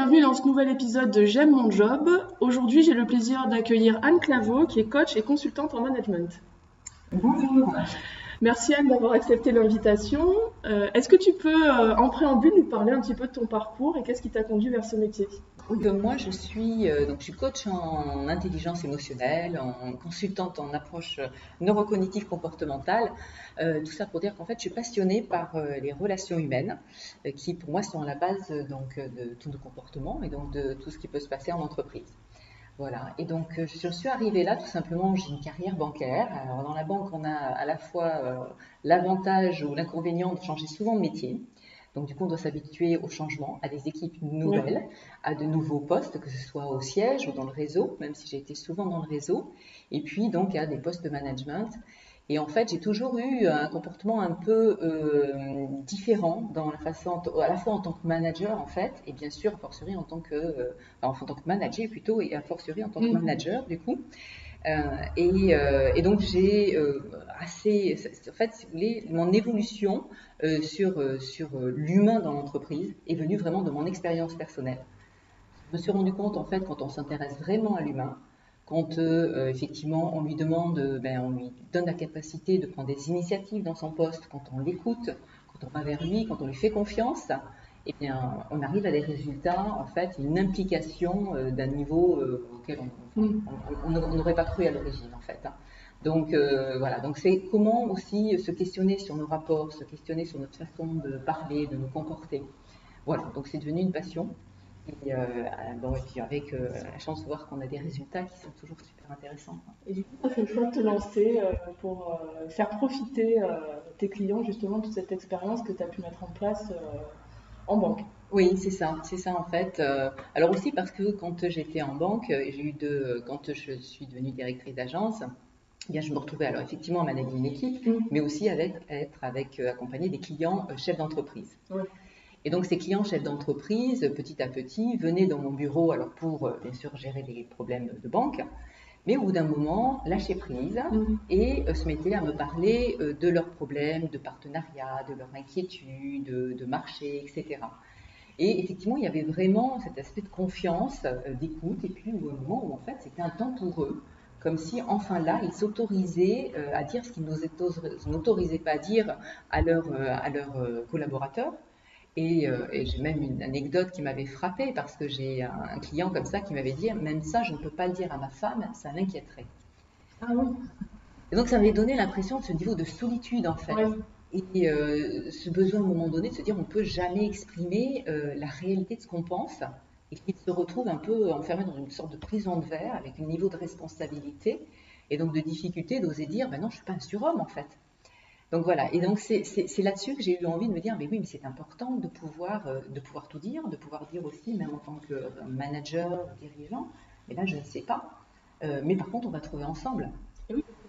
bienvenue dans ce nouvel épisode de J'aime mon job. Aujourd'hui, j'ai le plaisir d'accueillir Anne Claveau, qui est coach et consultante en management. Bonjour. Merci Anne d'avoir accepté l'invitation. Euh, Est-ce que tu peux, euh, en préambule, nous parler un petit peu de ton parcours et qu'est-ce qui t'a conduit vers ce métier? Donc, moi, je suis, euh, donc, je suis coach en intelligence émotionnelle, en consultante en approche neurocognitive comportementale. Euh, tout ça pour dire qu'en fait, je suis passionnée par euh, les relations humaines, euh, qui pour moi sont la base euh, donc, euh, de tous nos comportements et donc de tout ce qui peut se passer en entreprise. Voilà. Et donc, euh, je suis arrivée là tout simplement. J'ai une carrière bancaire. Alors, dans la banque, on a à la fois euh, l'avantage ou l'inconvénient de changer souvent de métier. Donc, du coup, on doit s'habituer au changement, à des équipes nouvelles, à de nouveaux postes, que ce soit au siège ou dans le réseau, même si j'ai été souvent dans le réseau. Et puis, donc, à des postes de management. Et en fait, j'ai toujours eu un comportement un peu euh, différent dans la façon, à la fois en tant que manager en fait, et bien sûr a fortiori en tant que, euh, en tant que manager plutôt, et a fortiori en tant que Mhm. manager du coup. Euh, et, euh, et donc j'ai euh, assez, en fait, si vous voulez, mon évolution sur sur l'humain dans l'entreprise est venue vraiment de mon expérience personnelle. Je me suis rendu compte en fait quand on s'intéresse vraiment à l'humain, quand effectivement on lui demande, ben, on lui donne la capacité de prendre des initiatives dans son poste, quand on l'écoute, quand on va vers lui, quand on lui fait confiance, eh bien on arrive à des résultats, en fait, une implication euh, d'un niveau euh, auquel on n'aurait pas cru à l'origine en fait. hein. Donc euh, voilà, donc c'est comment aussi se questionner sur nos rapports, se questionner sur notre façon de parler, de nous comporter. Voilà, donc c'est devenu une passion. Et, bon, et puis avec la chance de voir qu'on a des résultats qui sont toujours super intéressants. Et du coup, tu as fait le choix de te lancer pour faire profiter tes clients justement de toute cette expérience que tu as pu mettre en place en banque. Oui, c'est ça, c'est ça en fait. Euh, alors aussi parce que quand j'étais en banque, euh, j'ai eu deux, quand je suis devenue directrice d'agence, eh bien je me retrouvais alors effectivement à manager une équipe, Mm. mais aussi avec être avec euh, accompagné des clients euh, chefs d'entreprise. Ouais. Et donc ces clients chefs d'entreprise, euh, petit à petit, venaient dans mon bureau alors pour euh, bien sûr gérer des problèmes de banque, mais au bout d'un moment lâcher prise et euh, se mettaient à me parler euh, de leurs problèmes de partenariat, de leurs inquiétudes, de, de marché, etc. Et effectivement, il y avait vraiment cet aspect de confiance, euh, d'écoute, et puis au moment où en fait c'était un temps pour eux, comme si enfin là, ils s'autorisaient à dire ce qu'ils n'autorisaient- pas à dire à leurs collaborateurs. Et, euh, et j'ai même une anecdote qui m'avait frappée parce que j'ai un, un client comme ça qui m'avait dit même ça, je ne peux pas le dire à ma femme, ça l'inquiéterait. Ah oui. Et donc ça m'avait donné l'impression de ce niveau de solitude en fait. Et euh, ce besoin à un moment donné de se dire on ne peut jamais exprimer euh, la réalité de ce qu'on pense et qu'il se retrouve un peu enfermé dans une sorte de prison de verre avec un niveau de responsabilité et donc de difficulté d'oser dire ben non je suis pas un surhomme en fait. Donc voilà, et donc c'est là-dessus que j'ai eu envie de me dire mais oui mais c'est important de pouvoir, euh, de pouvoir tout dire, de pouvoir dire aussi même en tant que euh, manager dirigeant, mais là je ne sais pas. Euh, mais par contre on va trouver ensemble.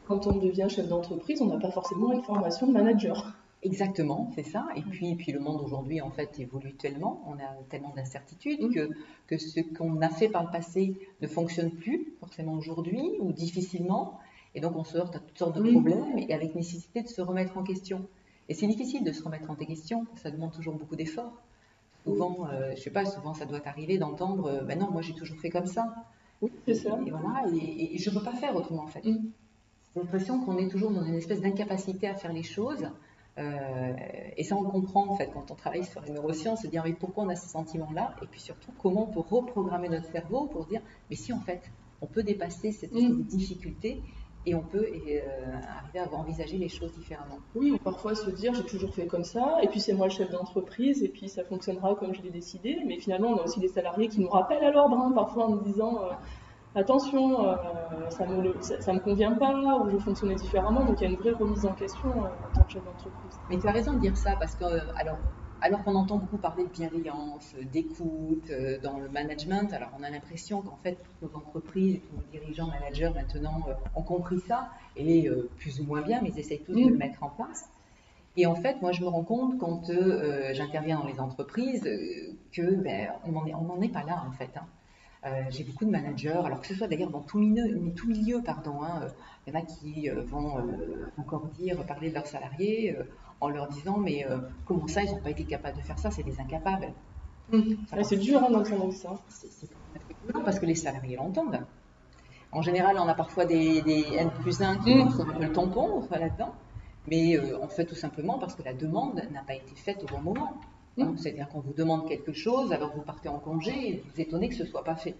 Quand on devient chef d'entreprise, on n'a pas forcément une formation de manager. Exactement, c'est ça. Et puis, puis le monde aujourd'hui, en fait, évolue tellement, on a tellement d'incertitudes Mm. que, que ce qu'on a fait par le passé ne fonctionne plus forcément aujourd'hui ou difficilement. Et donc, on se heurte à toutes sortes de problèmes et avec nécessité de se remettre en question. Et c'est difficile de se remettre en question, ça demande toujours beaucoup d'efforts. Souvent, euh, je sais pas, souvent ça doit arriver d'entendre, euh, ben non, moi j'ai toujours fait comme ça. Oui, c'est ça. Et voilà, et, et je ne peux pas faire autrement en fait. Mm. J'ai l'impression qu'on est toujours dans une espèce d'incapacité à faire les choses. euh, et ça, on comprend en fait quand on travaille sur les neurosciences, se dire mais pourquoi on a ce sentiment-là? Et puis surtout, comment on peut reprogrammer notre cerveau pour dire mais si en fait, on peut dépasser cette Mm. de difficulté et on peut euh, arriver à envisager les choses différemment. Oui, ou parfois se dire j'ai toujours fait comme ça, et puis c'est moi le chef d'entreprise, et puis ça fonctionnera comme je l'ai décidé. Mais finalement, on a aussi des salariés qui nous rappellent à l'ordre, hein, parfois en nous disant euh, attention, euh, ça me le- ça, ça me convient pas, ou je fonctionnais différemment. Donc il y a une vraie remise en question en tant que chef d'entreprise. Mais tu as raison de dire ça parce que, alors, alors qu'on entend beaucoup parler de bienveillance, euh, d'écoute euh, dans le management, alors on a l'impression qu'en fait toutes nos entreprises, tous nos dirigeants, managers maintenant euh, ont compris ça et plus ou moins bien, mais ils essayent tous de Mm. le mettre en place. Et en fait, moi je me rends compte quand euh, j'interviens dans les entreprises que ben, on n'en est, on n'en est pas là en fait. hein. Euh, j'ai beaucoup de managers, alors que ce soit d'ailleurs dans tout milieu, mais tout milieu pardon, hein, euh, il y en a qui euh, vont encore dire, parler de leurs salariés en leur disant mais comment ça ils n'ont pas été capables de faire ça, c'est des incapables. Mmh. c'est dur hein, d'entendre ça. C'est parce que les salariés l'entendent. En général, on a parfois des, des N plus 1 qui mmh. sont un peu le tampon là-dedans, mais euh, on fait tout simplement parce que la demande n'a pas été faite au bon moment. Mmh. C'est-à-dire qu'on vous demande quelque chose, alors vous partez en congé et vous étonnez que ce ne soit pas fait.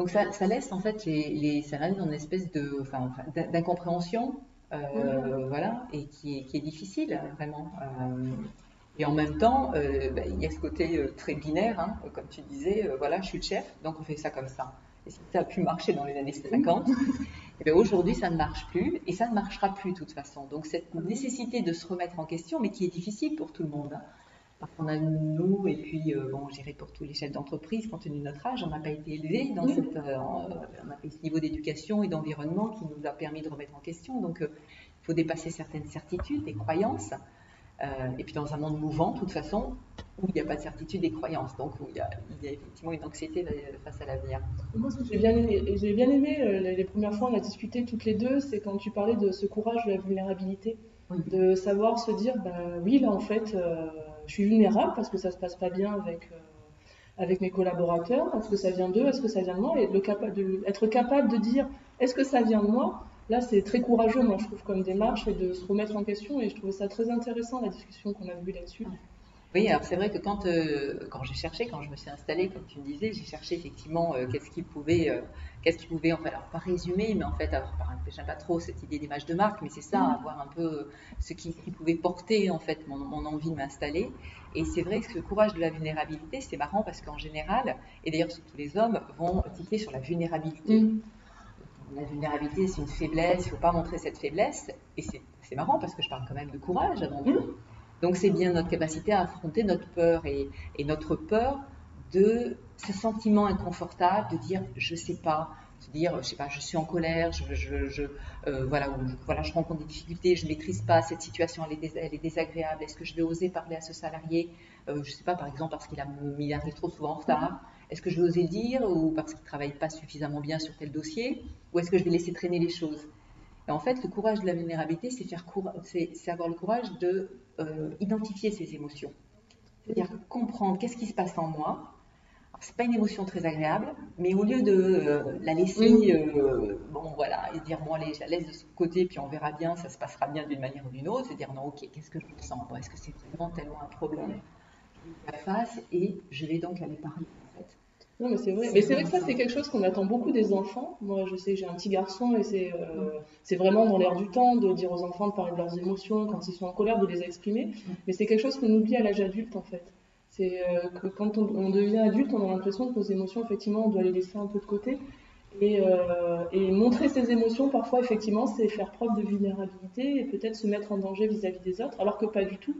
Donc ça, laisse en fait les, salariés dans une espèce de, enfin, d'incompréhension, euh, voilà, et qui est, qui est difficile vraiment. Euh, et en même temps, euh, bah, il y a ce côté très binaire, hein, comme tu disais, voilà, je suis le chef, donc on fait ça comme ça. Et ça a pu marcher dans les années 50, et aujourd'hui ça ne marche plus, et ça ne marchera plus de toute façon. Donc cette nécessité de se remettre en question, mais qui est difficile pour tout le monde. Parce qu'on a nous, et puis euh, bon, j'irai pour tous les chefs d'entreprise, compte tenu de notre âge, on n'a pas été élevés dans cette, euh, on n'a pas ce niveau d'éducation et d'environnement qui nous a permis de remettre en question. Donc, euh, il faut dépasser certaines certitudes et croyances. et puis dans un monde mouvant, de toute façon, où il n'y a pas de certitude et croyances, donc où il y a, il y a effectivement une anxiété face à l'avenir. Moi, ce que j'ai bien aimé, j'ai bien aimé les, premières fois, on a discuté toutes les deux, c'est quand tu parlais de ce courage de la vulnérabilité, de savoir se dire, bah oui, là en fait je suis vulnérable parce que ça se passe pas bien avec, euh, avec mes collaborateurs. Est-ce que ça vient d'eux? Est-ce que ça vient de moi? Et le de, être capable de dire est-ce que ça vient de moi? Là, c'est très courageux, moi, je trouve, comme démarche et de se remettre en question. Et je trouvais ça très intéressant, la discussion qu'on a eue là-dessus. Oui, alors c'est vrai que quand, euh, quand j'ai cherché, quand je me suis installée, comme tu me disais, j'ai cherché effectivement euh, qu'est-ce qui pouvait, euh, qu'est-ce qui pouvait, en fait, alors pas résumer, mais en fait, alors, j'aime pas trop cette idée d'image de marque, mais c'est ça, mm. avoir un peu ce qui, pouvait porter en fait mon, mon envie de m'installer. Et c'est vrai que ce courage de la vulnérabilité, c'est marrant parce qu'en général, et d'ailleurs surtout les hommes, vont tiquer sur la vulnérabilité. Mm. La vulnérabilité, c'est une faiblesse, il ne faut pas montrer cette faiblesse. Et c'est marrant parce que je parle quand même de courage avant tout. Donc c'est bien notre capacité à affronter notre peur et, notre peur de ce sentiment inconfortable de dire je sais pas, de dire je sais pas, je suis en colère, je, je, euh, voilà, voilà, je rencontre des difficultés, je maîtrise pas cette situation, elle est, désagréable. Est-ce que je vais oser parler à ce salarié, euh, je sais pas, par exemple parce qu'il arrive trop souvent en retard. Est-ce que je vais oser dire ou parce qu'il travaille pas suffisamment bien sur tel dossier, ou est-ce que je vais laisser traîner les choses? Et en fait, le courage de la vulnérabilité, c'est faire c'est avoir le courage de euh, identifier ses émotions. C'est-à-dire comprendre qu'est-ce qui se passe en moi. C'est pas une émotion très agréable, mais au lieu de euh, la laisser, euh, bon voilà, et dire bon allez, je la laisse de ce côté, puis on verra bien, ça se passera bien d'une manière ou d'une autre, c'est dire non, ok, qu'est-ce que je ressens Est-ce que c'est vraiment tellement un problème? Je la face et je vais donc aller parler non, mais c'est vrai. Mais c'est vrai que ça, c'est quelque chose qu'on attend beaucoup des enfants. Moi, je sais, j'ai un petit garçon et c'est euh, c'est vraiment dans l'air du temps de dire aux enfants de parler de leurs émotions quand ils sont en colère, de les exprimer. Mais c'est quelque chose qu'on oublie à l'âge adulte, en fait. C'est euh, que quand on, devient adulte, on a l'impression que nos émotions, effectivement, on doit les laisser un peu de côté. Et, euh, et montrer ses émotions, parfois, effectivement, c'est faire preuve de vulnérabilité et peut-être se mettre en danger vis-à-vis -vis des autres, alors que pas du tout.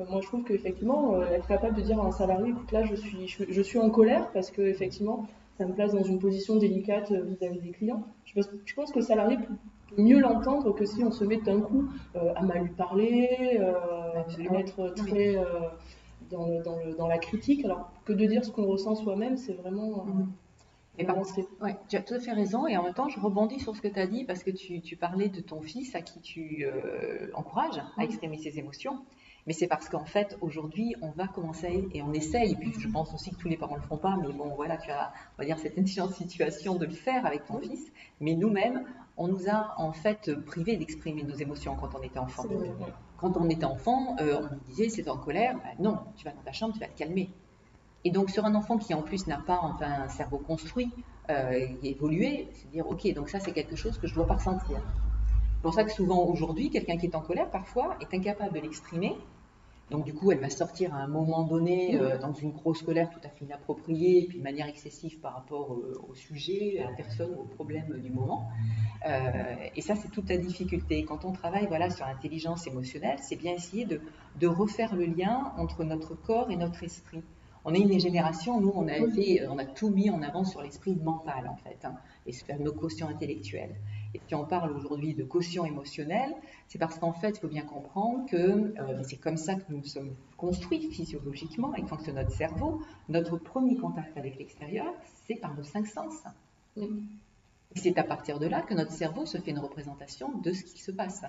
Euh, moi, je trouve qu'effectivement, euh, être capable de dire à un salarié, écoute, là, je suis, je, suis en colère parce que effectivement, ça me place dans une position délicate vis-à-vis des clients. Je pense, je pense, que le salarié peut mieux l'entendre que si on se met d'un coup à mal lui parler, à être très dans, dans, le, dans, la critique, alors que de dire ce qu'on ressent soi-même, c'est vraiment. Mm. Et ouais, tu as tout à fait raison. Et en même temps, je rebondis sur ce que tu as dit parce que tu, tu, parlais de ton fils à qui tu encourages à exprimer ses émotions. Mais c'est parce qu'en fait, aujourd'hui, on va commencer et on essaye, et puis je pense aussi que tous les parents ne le font pas, mais bon, voilà, tu as, on va dire, cette situation de le faire avec ton fils. Mais nous-mêmes, on nous a en fait privé d'exprimer nos émotions quand on était enfant. Quand on était enfant, euh, on nous disait, c'est en colère, ben non, tu vas dans ta chambre, tu vas te calmer. Et donc, sur un enfant qui en plus n'a pas enfin, un cerveau construit euh, évolué, c'est dire, ok, donc ça, c'est quelque chose que je ne dois pas ressentir. C'est pour ça que souvent aujourd'hui, quelqu'un qui est en colère, parfois, est incapable de l'exprimer donc du coup, elle va sortir à un moment donné euh, dans une grosse colère tout à fait inappropriée, et puis de manière excessive par rapport euh, au sujet, à la personne, au problème du moment. Euh, et ça, c'est toute la difficulté. Quand on travaille voilà, sur l'intelligence émotionnelle, c'est bien essayer de, refaire le lien entre notre corps et notre esprit. On est une génération, nous, on a, été, on a tout mis en avant sur l'esprit mental, en fait, hein, et sur nos quotients intellectuels. Et si on parle aujourd'hui de quotient émotionnel, c'est parce qu'en fait, il faut bien comprendre que euh, c'est comme ça que nous sommes construits physiologiquement et que fonctionne notre cerveau. Notre premier contact avec l'extérieur, c'est par nos cinq sens. Et c'est à partir de là que notre cerveau se fait une représentation de ce qui se passe.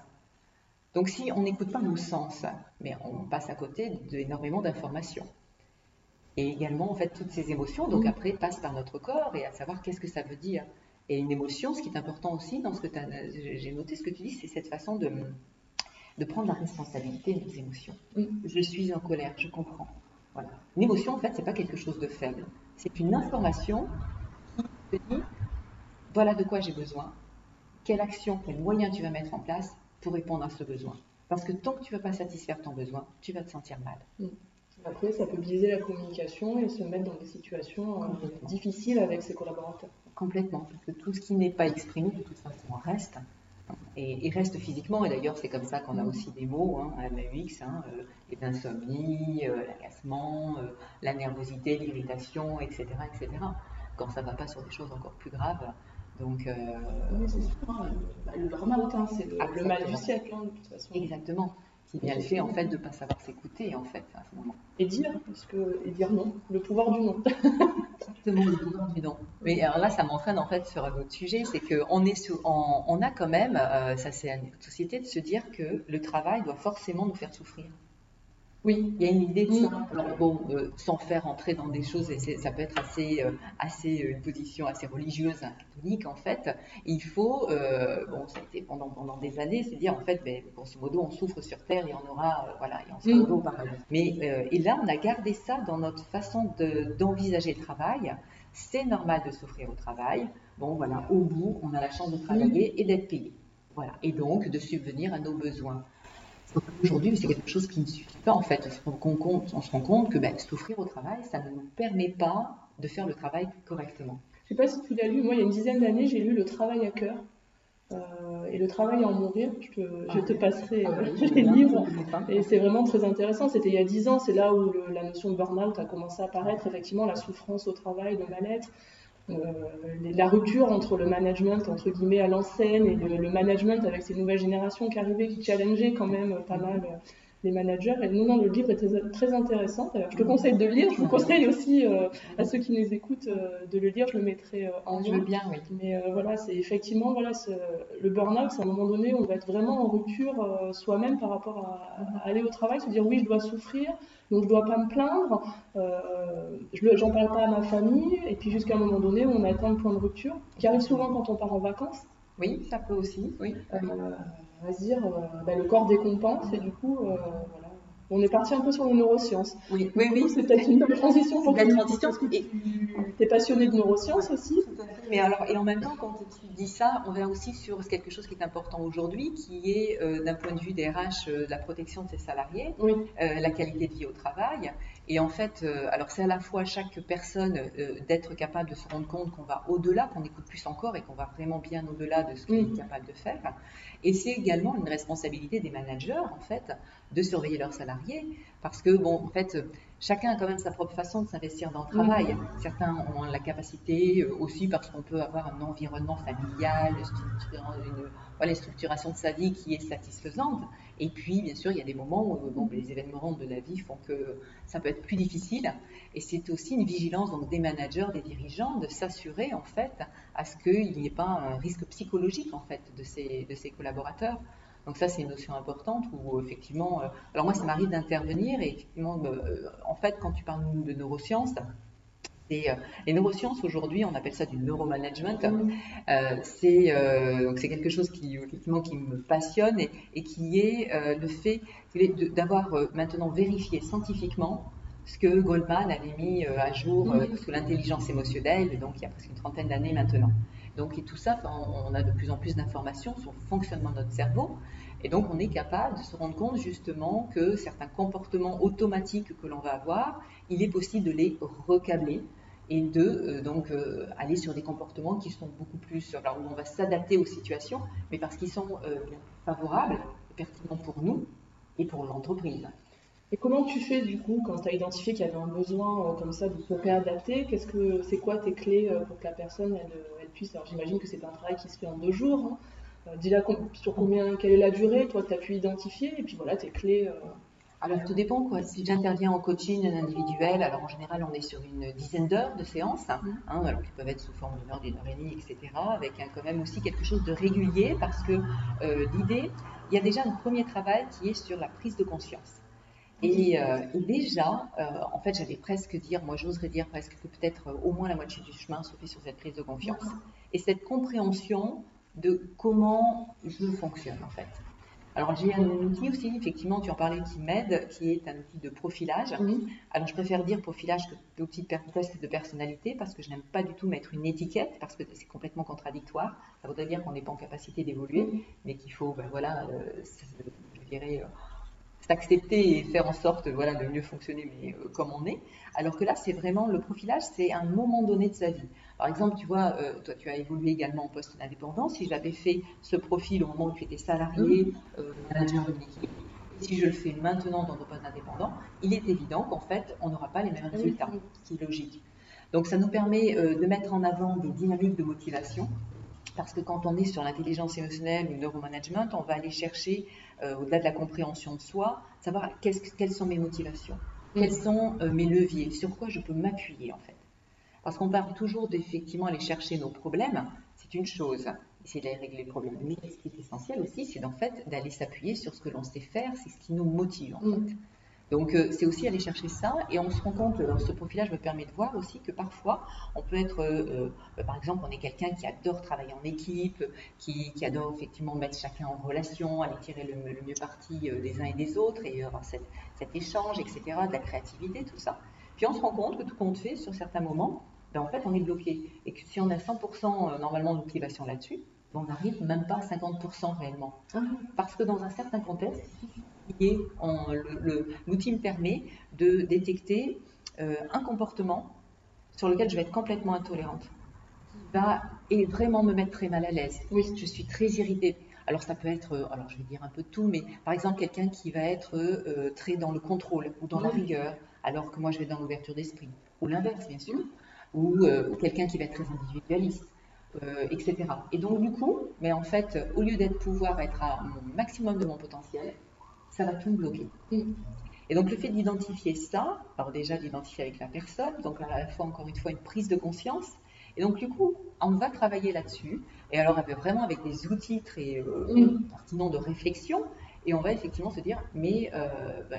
Donc si on n'écoute pas nos sens, mais on passe à côté d'énormément d'informations. Et également, en fait, toutes ces émotions, donc après, passent par notre corps et à savoir qu'est-ce que ça veut dire. Et une émotion, ce qui est important aussi dans ce que j'ai noté, ce que tu dis, c'est cette façon de, de prendre la responsabilité de nos émotions. Je suis en colère, je comprends. Voilà. Une émotion, en fait, c'est pas quelque chose de faible. C'est une information qui te dit voilà de quoi j'ai besoin, quelle action, quel moyen tu vas mettre en place pour répondre à ce besoin. Parce que tant que tu ne vas pas satisfaire ton besoin, tu vas te sentir mal. Mm. Après, ça peut biaiser la communication et se mettre dans des situations euh, difficiles avec ses collaborateurs. Complètement, parce que tout ce qui n'est pas exprimé, de toute façon, reste. Et, reste physiquement, et d'ailleurs c'est comme ça qu'on a mm. aussi des mots, hein, MAUX, hein, euh, l'insomnie, euh, l'agacement, la nervosité, l'irritation, etc., etc. Quand ça ne va pas sur des choses encore plus graves, donc, oui, c'est sûr. Hein. Bah, le burn-out, hein, c'est le, mal du siècle, hein, de toute façon. Exactement. Qui vient le fait en fait de ne pas savoir s'écouter en fait à ce moment. Et dire, parce que et dire non, le pouvoir du non. Exactement, le pouvoir du non. Mais alors là, ça m'entraîne en fait sur un autre sujet, c'est qu'on est sous, on, a quand même, euh, ça c'est une société de se dire que le travail doit forcément nous faire souffrir. Oui, il y a une idée de ça. Alors bon, euh, sans faire entrer dans des choses, et ça peut être assez, euh, assez euh, une position assez religieuse, hein, catholique en fait. Il faut, bon, ça a été pendant pendant des années, c'est dire en fait, ben, grosso modo, on souffre sur terre et on aura, voilà, et on sera mm. au paradis. Mais et là, on a gardé ça dans notre façon d'envisager le travail. C'est normal de souffrir au travail. Bon, voilà, au bout, on a la chance de travailler mm. et d'être payé. Voilà, et donc de subvenir à nos besoins. Aujourd'hui, c'est quelque chose qui ne suffit pas en fait. On se rend compte, on se rend compte que ben, souffrir au travail, ça ne nous permet pas de faire le travail correctement. Je ne sais pas si tu l'as lu, moi il y a une dizaine d'années, j'ai lu Le travail à cœur. Euh, et le travail à en mourir, je, je te ah. passerai ah, euh, les livres. Et c'est vraiment très intéressant. C'était il y a dix ans, c'est là où la notion de burn-out a commencé à apparaître, effectivement, la souffrance au travail, le mal-être. Euh, la rupture entre le management entre guillemets à l'enseigne et le, management avec ces nouvelles générations qui arrivaient, qui challengeaient quand même pas mal euh, les managers. Et non, non, le livre était très intéressant. je te conseille de le lire. Je vous conseille aussi euh, à ceux qui nous écoutent de le lire. Je le mettrai en lien. bien, oui. Mais voilà, c'est effectivement voilà, le burn-out. C'est à un moment donné, on va être vraiment en rupture soi-même par rapport à, aller au travail, se dire oui, je dois souffrir, donc je dois pas me plaindre, euh, je n'en parle pas à ma famille, et puis jusqu'à un moment donné où on atteint le point de rupture, qui arrive souvent quand on part en vacances. Oui, ça peut aussi, oui. Euh, à se dire, euh, bah, le corps décompense, et du coup, voilà, on est parti un peu sur les neurosciences. Oui, oui, oui. C'est peut-être une transition pour la transition, parce que tu es passionné de neurosciences aussi. Mais alors, et en même temps, quand tu dis ça, on vient aussi sur quelque chose qui est important aujourd'hui, qui est euh, d'un point de vue des RH, euh, la protection de ses salariés, euh, la qualité de vie au travail. Et en fait, alors c'est à la fois chaque personne d'être capable de se rendre compte qu'on va au-delà, qu'on écoute plus encore et qu'on va vraiment bien au-delà de ce qu'il est capable de faire. Et c'est également une responsabilité des managers, en fait, de surveiller leurs salariés, parce que, bon, en fait, chacun a quand même sa propre façon de s'investir dans le travail. Certains ont la capacité euh, aussi parce qu'on peut avoir un environnement familial, une, structuration de sa vie qui est satisfaisante. Et puis, bien sûr, il y a des moments où bon, les événements de la vie font que ça peut être plus difficile. Et c'est aussi une vigilance donc, des managers, des dirigeants, de s'assurer en fait à ce qu'il n'y ait pas un risque psychologique en fait de ces, de ces collaborateurs. Donc ça, c'est une notion importante où effectivement, euh, alors moi, ça m'arrive d'intervenir et effectivement, euh, en fait, quand tu parles de neurosciences, et, euh, les neurosciences aujourd'hui, on appelle ça du neuromanagement. c'est c'est quelque chose qui effectivement qui me passionne et, qui est le fait d'avoir maintenant vérifié scientifiquement ce que Goldman avait mis à jour sous l'intelligence émotionnelle, donc il y a presque une trentaine d'années maintenant. Donc, et tout ça, on, a de plus en plus d'informations sur le fonctionnement de notre cerveau. Et donc, on est capable de se rendre compte justement que certains comportements automatiques que l'on va avoir, il est possible de les recabler et de euh, donc euh, aller sur des comportements qui sont beaucoup plus, alors où on va s'adapter aux situations, mais parce qu'ils sont euh, favorables pertinents pour nous et pour l'entreprise. Et comment tu fais du coup quand tu as identifié qu'il y avait un besoin comme ça de se réadapter? Qu'est-ce que c'est quoi tes clés pour que la personne elle, alors j'imagine que c'est un travail qui se fait en deux jours. Hein. Euh, dis-la sur combien, quelle est la durée, toi tu as pu identifier, et puis voilà tes clés. Euh. Alors tout dépend quoi. Si j'interviens en coaching individuel, alors en général on est sur une dizaine d'heures de séance, hein, mmh. hein, alors qui peuvent être sous forme d'une heure, d'une heure et demie, etc. Avec quand même aussi quelque chose de régulier parce que euh, l'idée, il y a déjà un premier travail qui est sur la prise de conscience. Et, euh, déjà, euh, en fait, j'allais presque dire, moi j'oserais dire presque que peut-être au moins la moitié du chemin se fait sur cette prise de confiance. Et cette compréhension de comment je fonctionne en fait. Alors j'ai un outil aussi, effectivement, tu en parlais, qui m'aide, qui est un outil de profilage. Alors je préfère dire profilage que l'outil de test de personnalité parce que je n'aime pas du tout mettre une étiquette parce que c'est complètement contradictoire. Ça voudrait dire qu'on n'est pas en capacité d'évoluer, mais qu'il faut, ben voilà, euh, je dirais, euh, s'accepter et faire en sorte voilà, de mieux fonctionner, mais euh, comme on est. Alors que là, c'est vraiment le profilage, c'est un moment donné de sa vie. Par exemple, tu vois, euh, toi, tu as évolué également en poste d'indépendant. Si j'avais fait ce profil au moment où tu étais salarié, euh, manager d'une équipe, si je le fais maintenant dans un poste d'indépendant, il est évident qu'en fait, on n'aura pas les mêmes résultats, ce qui est logique. Donc, ça nous permet de mettre en avant des dynamiques de motivation parce que quand on est sur l'intelligence émotionnelle ou le neuromanagement, on va aller chercher, euh, au-delà de la compréhension de soi, savoir quelles sont mes motivations, mm. quels sont euh, mes leviers, sur quoi je peux m'appuyer en fait. Parce qu'on parle toujours d'effectivement aller chercher nos problèmes, c'est une chose, essayer d'aller régler les problèmes. Mais ce qui est essentiel aussi, c'est en fait d'aller s'appuyer sur ce que l'on sait faire, c'est ce qui nous motive en mm. fait. Donc euh, c'est aussi aller chercher ça et on se rend compte, dans ce profilage me permet de voir aussi que parfois on peut être, euh, euh, par exemple, on est quelqu'un qui adore travailler en équipe, qui, adore effectivement mettre chacun en relation, aller tirer le, mieux parti des uns et des autres et avoir cet échange, etc., de la créativité, tout ça. Puis on se rend compte que tout compte fait, sur certains moments, ben, en fait on est bloqué et que si on a 100% normalement de motivation là-dessus, ben, on n'arrive même pas à 50% réellement. Ah. Parce que dans un certain contexte, l'outil me permet de détecter euh, un comportement sur lequel je vais être complètement intolérante, qui va et vraiment me mettre très mal à l'aise. Oui, je suis très irritée. Alors ça peut être, euh, alors je vais dire un peu tout, mais par exemple quelqu'un qui va être euh, très dans le contrôle ou dans la rigueur, alors que moi je vais dans l'ouverture d'esprit, ou l'inverse bien sûr, ou, quelqu'un qui va être très individualiste. etc. Et donc du coup, mais en fait, au lieu d'être pouvoir être à mon maximum de mon potentiel, ça va tout bloquer. Et donc le fait d'identifier ça, alors déjà d'identifier avec la personne, donc à la fois encore une fois une prise de conscience, et donc du coup on va travailler là-dessus, et alors vraiment avec des outils très euh, mm. de réflexion, et on va effectivement se dire, mais euh, bah,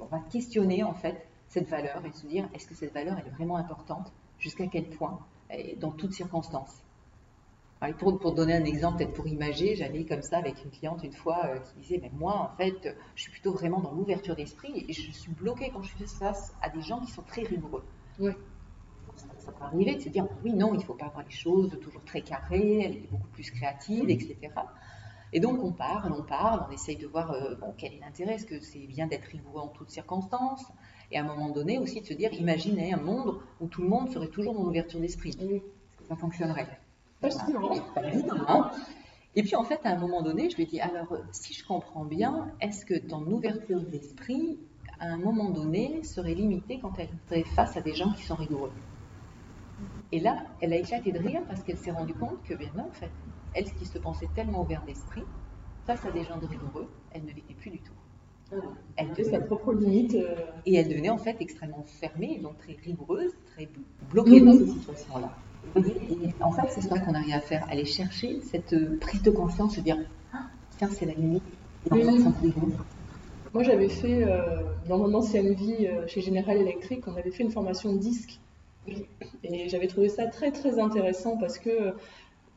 on va questionner en fait cette valeur et se dire, est-ce que cette valeur est vraiment importante, jusqu'à quel point, et dans toutes circonstances. Pour, pour, donner un exemple, peut-être pour imager, j'allais comme ça avec une cliente une fois euh, qui disait, mais moi, en fait, je suis plutôt vraiment dans l'ouverture d'esprit et je suis bloquée quand je suis face à des gens qui sont très rigoureux. Oui. Ça, peut arriver de se dire, oui, non, il ne faut pas avoir les choses toujours très carrées, elle est beaucoup plus créative, etc. Et donc on parle, on parle, on essaye de voir euh, bon, quel est l'intérêt, est-ce que c'est bien d'être rigoureux en toutes circonstances? Et à un moment donné aussi de se dire, imaginez un monde où tout le monde serait toujours dans l'ouverture d'esprit. Est-ce que ça fonctionnerait? Et puis en fait, à un moment donné, je lui ai dit, alors si je comprends bien, est-ce que ton ouverture d'esprit, à un moment donné, serait limitée quand elle serait face à des gens qui sont rigoureux? Et là, elle a éclaté de rire parce qu'elle s'est rendue compte que, bien non, en fait, elle qui se pensait tellement ouverte d'esprit, face à des gens de rigoureux, elle ne l'était plus du tout. Elle avait sa propre limite. Euh. Et elle devenait en fait extrêmement fermée, donc très rigoureuse, très bloquée dans ces situations-là en fait, c'est ça qu'on arrive à faire, aller chercher cette euh, prise de conscience, se dire ah, tiens, c'est la limite. Et en fait, Moi, j'avais fait, euh, dans mon ancienne vie euh, chez General Electric, on avait fait une formation disque. Et j'avais trouvé ça très, très intéressant parce que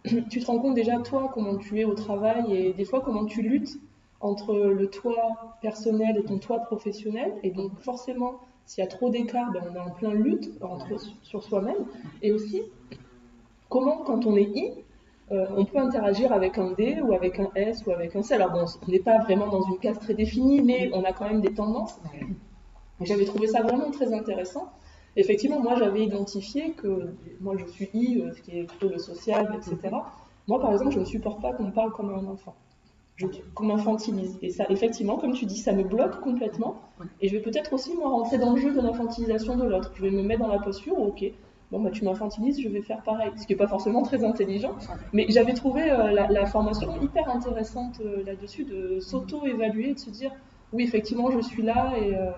tu te rends compte déjà, toi, comment tu es au travail et des fois, comment tu luttes entre le toi personnel et ton toi professionnel. Et donc, forcément, s'il y a trop d'écart, ben, on est en plein lutte entre, sur soi-même. Et aussi, comment, quand on est I, euh, on peut interagir avec un D ou avec un S ou avec un C. Alors bon, on n'est pas vraiment dans une case très définie, mais on a quand même des tendances. J'avais trouvé ça vraiment très intéressant. Effectivement, moi j'avais identifié que moi je suis I, euh, ce qui est plutôt le social, etc. Moi par exemple, je ne supporte pas qu'on me parle comme un enfant. Qu'on m'infantilise. Et ça, effectivement, comme tu dis, ça me bloque complètement. Et je vais peut-être aussi, moi, rentrer dans le jeu de l'infantilisation de l'autre. Je vais me mettre dans la posture, ok, bon, bah, tu m'infantilises, je vais faire pareil. Ce qui n'est pas forcément très intelligent. Mais j'avais trouvé euh, la, formation hyper intéressante euh, là-dessus, de s'auto-évaluer, de se dire, oui, effectivement, je suis là et, euh,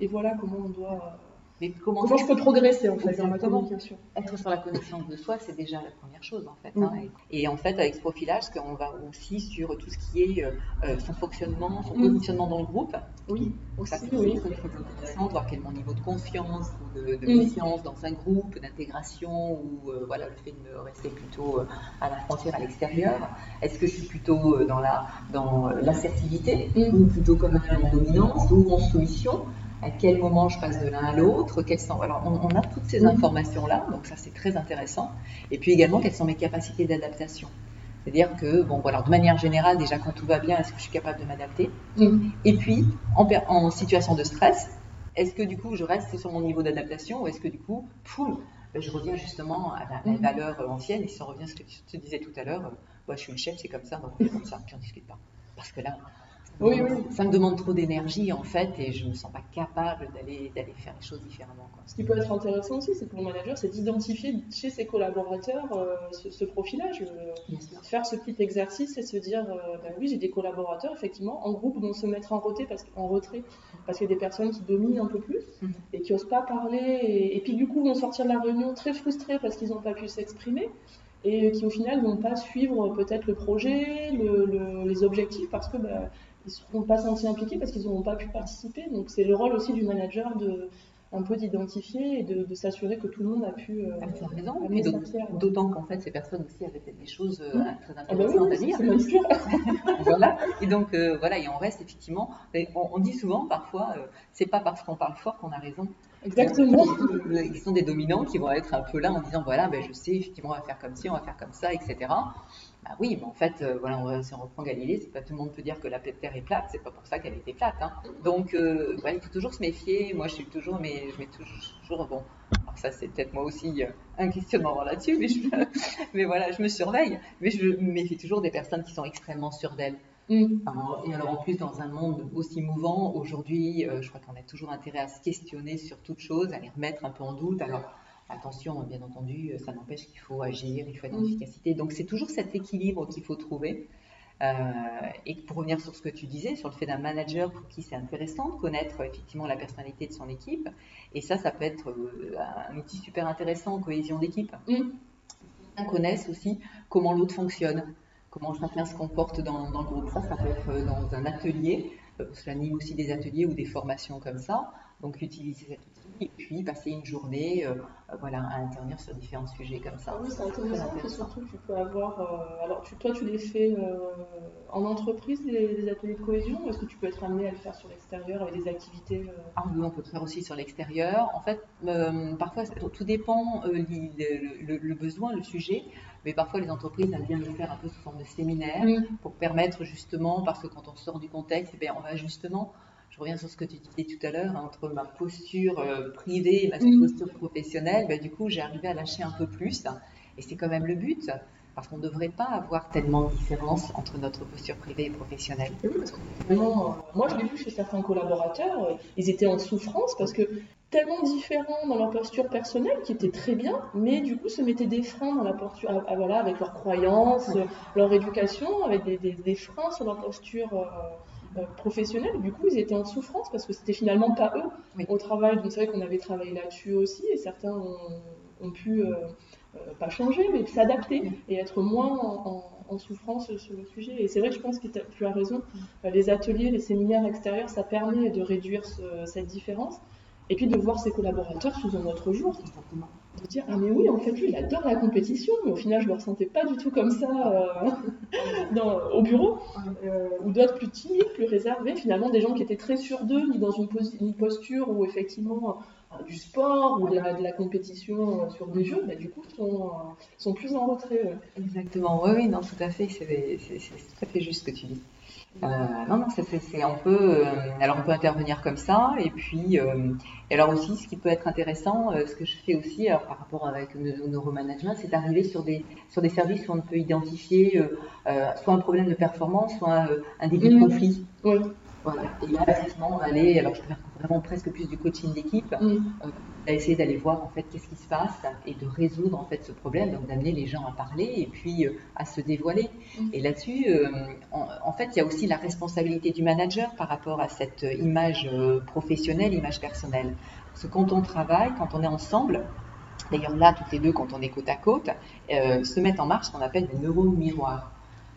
et voilà comment on doit Mais comment, je peux progresser en fait dans ma communication Être sur la connaissance de soi, c'est déjà la première chose en fait. Hein. Et, en fait, avec ce profilage, on va aussi sur tout ce qui est euh, euh, son fonctionnement, son positionnement dans le groupe. Oui, aussi, ça c'est oui. très intéressant de voir quel est mon niveau de confiance ou de, de dans un groupe, d'intégration ou euh, voilà le fait de me rester plutôt à la frontière, à l'extérieur. Est-ce que je suis plutôt dans la dans l'assertivité ou plutôt comme un dominance ou en soumission? À quel moment je passe de l'un à l'autre, quelles sont. Alors, on, a toutes ces informations-là, donc ça c'est très intéressant. Et puis également, quelles sont mes capacités d'adaptation. C'est-à-dire que, bon, voilà, de manière générale, déjà quand tout va bien, est-ce que je suis capable de m'adapter mm. Et puis, en, en, situation de stress, est-ce que du coup je reste sur mon niveau d'adaptation ou est-ce que du coup, poum, ben, je reviens justement à la, mm. valeur ancienne et si on revient à ce que tu te disais tout à l'heure, moi bah, je suis le chef, c'est comme ça, donc c'est comme ça, puis on discute pas. Parce que là, oui, oui. Ça me demande trop d'énergie en fait et je ne me sens pas capable d'aller faire les choses différemment. Ce qui peut être intéressant aussi, c'est pour le manager, c'est d'identifier chez ses collaborateurs euh, ce, profilage, euh, faire ce petit exercice et se dire, euh, ben oui, j'ai des collaborateurs effectivement en groupe vont se mettre en retrait parce, en retrait parce qu'il y a des personnes qui dominent un peu plus mhm. et qui n'osent pas parler et, puis du coup vont sortir de la réunion très frustrés parce qu'ils n'ont pas pu s'exprimer et qui au final vont pas suivre peut-être le projet, les objectifs parce que ben, ils ne seront pas sentis impliqués parce qu'ils n'auront pas pu participer. Donc c'est le rôle aussi du manager de un peu d'identifier et de, s'assurer que tout le monde a pu euh, raison. D'autant qu'en fait ces personnes aussi avaient des choses euh, très ah bah intéressantes à dire. voilà. Et donc euh, voilà, et on reste effectivement. On, dit souvent parfois, euh, c'est pas parce qu'on parle fort qu'on a raison. Exactement. Ils sont des dominants qui vont être un peu là en disant voilà, ben, je sais effectivement on va faire comme ci, on va faire comme ça, etc. Bah oui, mais en fait, euh, voilà, si on reprend Galilée, c'est pas tout le monde peut dire que la Terre est plate, c'est pas pour ça qu'elle était plate. Hein. Donc, euh, il faut toujours se méfier. Moi, je suis toujours, mais je mets toujours, bon. Alors ça, c'est peut-être moi aussi euh, un questionnement là-dessus, mais, mais voilà, je me surveille. Mais je me méfie toujours des personnes qui sont extrêmement sûres d'elles. Mm. Et alors en plus, dans un monde aussi mouvant, aujourd'hui, je crois qu'on a toujours intérêt à se questionner sur toute chose, à les remettre un peu en doute. Alors, Attention, bien entendu, ça n'empêche qu'il faut agir, il faut être en mm. efficacité. Donc c'est toujours cet équilibre qu'il faut trouver. Euh, et pour revenir sur ce que tu disais, sur le fait d'un manager pour qui c'est intéressant de connaître effectivement la personnalité de son équipe, et ça, ça peut être euh, un outil super intéressant en cohésion d'équipe. Mm. On connaisse aussi comment l'autre fonctionne, comment chacun se comporte dans, dans, le groupe. Ça, ça peut être dans un atelier, parce que j'anime aussi des ateliers ou des formations comme ça. Donc utiliser cet outil et puis passer une journée euh, voilà, à intervenir sur différents sujets comme ça. Ah oui, c'est intéressant, et surtout tu peux avoir. Euh, alors tu, toi, tu les fais euh, en entreprise, les, ateliers de cohésion, ou est-ce que tu peux être amené à le faire sur l'extérieur avec des activités Ah oui, on peut le faire aussi sur l'extérieur. En fait, parfois, tout dépend le, le, besoin, le sujet. Mais parfois, les entreprises aiment bien le faire un peu sous forme de séminaire pour permettre justement, parce que quand on sort du contexte, eh bien, on va justement je reviens sur ce que tu disais tout à l'heure, entre ma posture euh, privée et ma posture professionnelle, bah, du coup, j'ai arrivé à lâcher un peu plus. Et c'est quand même le but, parce qu'on ne devrait pas avoir tellement de différence entre notre posture privée et professionnelle. Euh, moi, je l'ai vu chez certains collaborateurs, euh, ils étaient en souffrance parce que tellement différents dans leur posture personnelle, qui était très bien, mais du coup se mettaient des freins dans la posture, ah, voilà, avec leurs croyances, leur éducation, avec des, freins sur leur posture. Euh, professionnels. Du coup, ils étaient en souffrance parce que c'était finalement pas eux au travail. Donc c'est vrai qu'on avait travaillé là-dessus aussi et certains ont, pu euh, euh, pas changer, mais s'adapter et être moins en, souffrance sur le sujet. Et c'est vrai que je pense que tu as raison. Les ateliers, les séminaires extérieurs, ça permet de réduire cette différence et puis de voir ses collaborateurs sous un autre jour. De dire ah mais oui en fait lui il adore la compétition. Mais au final je le ressentais pas du tout comme ça euh, au bureau. Euh, ou d'autres plus timides plus réservés finalement des gens qui étaient très sûrs d'eux ni dans une, posture où effectivement euh, du sport ou de la, compétition sur des jeux bah, du coup sont, sont plus en retrait exactement. Oui oui non tout à fait. C'est tout à fait juste ce que tu dis euh, non, non, c'est un peu. Euh, alors, on peut intervenir comme ça, et puis, euh, et alors aussi, ce qui peut être intéressant, ce que je fais aussi, alors par rapport avec le neuromanagement, c'est d'arriver sur des sur des services où on peut identifier soit un problème de performance, soit un début de mmh. conflit. Oui. Voilà. Et là, effectivement, on va aller, alors je vraiment presque plus du coaching d'équipe, mmh. essayer d'aller voir en fait qu'est-ce qui se passe et de résoudre en fait ce problème, donc d'amener les gens à parler et puis euh, à se dévoiler. Mmh. Et là-dessus, euh, en, fait, il y a aussi la responsabilité du manager par rapport à cette image professionnelle, image personnelle. Parce que quand on travaille, quand on est ensemble, d'ailleurs là, toutes les deux, quand on est côte à côte, euh, se mettent en marche ce qu'on appelle des neurones miroirs.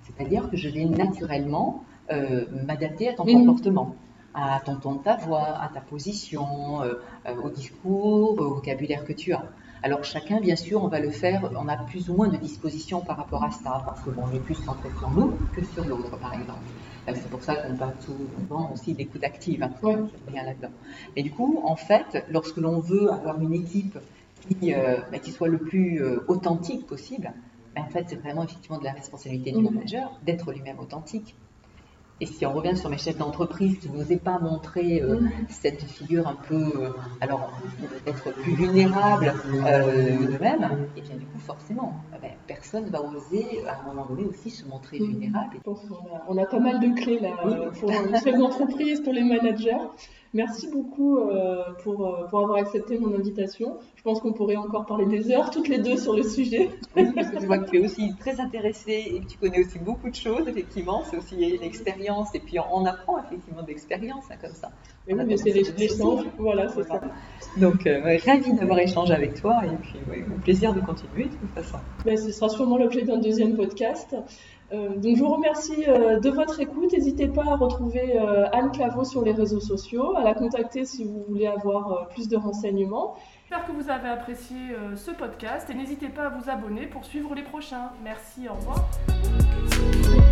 C'est-à-dire que je vais naturellement euh, m'adapter à ton comportement, à ton ton de ta voix, à ta position, euh, euh, au discours, au vocabulaire que tu as. Alors chacun, bien sûr, on va le faire, on a plus ou moins de disposition par rapport à ça, parce que bon, on est plus centré sur nous que sur l'autre, par exemple. C'est pour ça qu'on parle souvent aussi d'écoute active, hein, Ouais. rien là-dedans. Et du coup, en fait, lorsque l'on veut avoir une équipe qui, euh, bah, qui soit le plus euh, authentique possible, bah, en fait, c'est vraiment effectivement de la responsabilité du Mhm. manager d'être lui-même authentique. Et si on revient sur mes chefs d'entreprise qui n'osaient pas montrer euh, cette figure un peu, euh, alors peut-être plus vulnérable euh, d'eux-mêmes, et bien du coup forcément, euh, ben, personne va oser à un moment donné aussi se montrer vulnérable. Je pense qu'on a, on a pas mal de clés là Oui. euh, pour les chefs d'entreprise, pour les managers. Merci beaucoup euh, pour, euh, pour avoir accepté mon invitation. Je pense qu'on pourrait encore parler des heures toutes les deux sur le sujet. Oui, parce que je vois que tu es aussi très intéressée et que tu connais aussi beaucoup de choses, effectivement, c'est aussi l'expérience, et puis on, apprend effectivement d'expérience hein, comme ça. Mais oui, mais c'est l'échange. Voilà, c'est ça. Donc, euh, ravie d'avoir échangé avec toi, et puis ouais, au plaisir de continuer de toute façon. Ben, ce sera sûrement l'objet d'un deuxième podcast. Euh, donc je vous remercie euh, de votre écoute. N'hésitez pas à retrouver euh, Anne Claveau sur les réseaux sociaux, à la contacter si vous voulez avoir plus de renseignements. J'espère que vous avez apprécié ce podcast et n'hésitez pas à vous abonner pour suivre les prochains. Merci, au revoir.